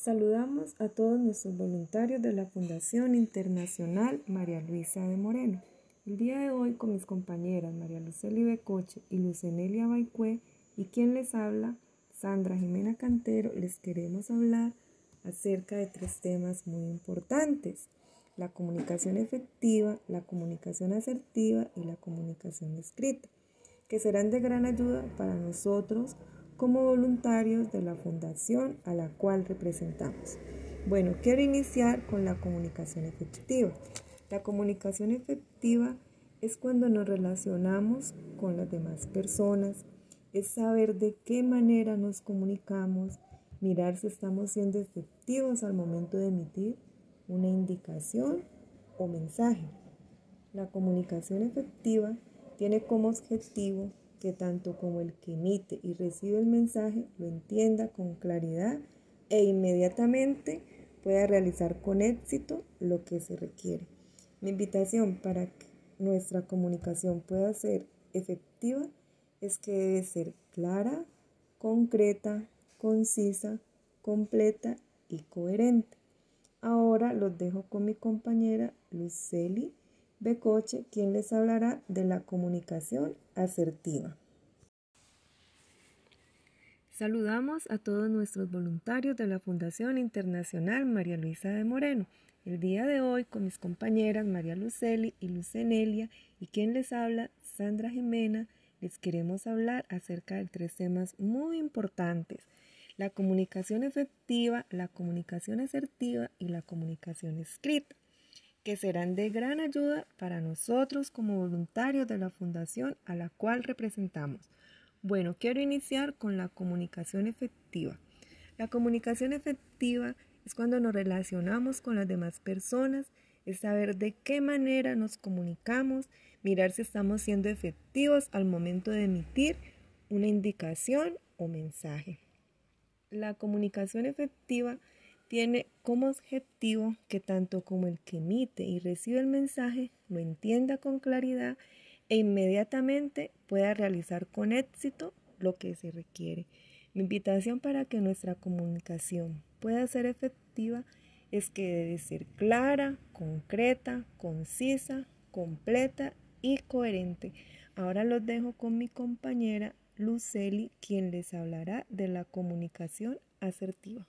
Saludamos a todos nuestros voluntarios de la Fundación Internacional María Luisa de Moreno. El día de hoy con mis compañeras María Luceli Becoche y Lucenelia Baicue y quien les habla, Sandra Jimena Cantero, les queremos hablar acerca de tres temas muy importantes. La comunicación efectiva, la comunicación asertiva y la comunicación escrita, que serán de gran ayuda para nosotros como voluntarios de la fundación a la cual representamos. Bueno, quiero iniciar con la comunicación efectiva. La comunicación efectiva es cuando nos relacionamos con las demás personas, es saber de qué manera nos comunicamos, mirar si estamos siendo efectivos al momento de emitir una indicación o mensaje. La comunicación efectiva tiene como objetivo que tanto como el que emite y recibe el mensaje lo entienda con claridad e inmediatamente pueda realizar con éxito lo que se requiere. Mi invitación para que nuestra comunicación pueda ser efectiva es que debe ser clara, concreta, concisa, completa y coherente. Ahora los dejo con mi compañera Luceli Becoche, quien les hablará de la comunicación asertiva. Saludamos a todos nuestros voluntarios de la Fundación Internacional María Luisa de Moreno. El día de hoy con mis compañeras María Luceli y Lucenelia y quien les habla, Sandra Jimena, les queremos hablar acerca de tres temas muy importantes. La comunicación efectiva, la comunicación asertiva y la comunicación escrita que serán de gran ayuda para nosotros como voluntarios de la fundación a la cual representamos. Bueno, quiero iniciar con la comunicación efectiva. La comunicación efectiva es cuando nos relacionamos con las demás personas, es saber de qué manera nos comunicamos, mirar si estamos siendo efectivos al momento de emitir una indicación o mensaje. La comunicación efectiva tiene como objetivo que tanto como el que emite y recibe el mensaje lo entienda con claridad e inmediatamente pueda realizar con éxito lo que se requiere. Mi invitación para que nuestra comunicación pueda ser efectiva es que debe ser clara, concreta, concisa, completa y coherente. Ahora los dejo con mi compañera Luceli, quien les hablará de la comunicación asertiva.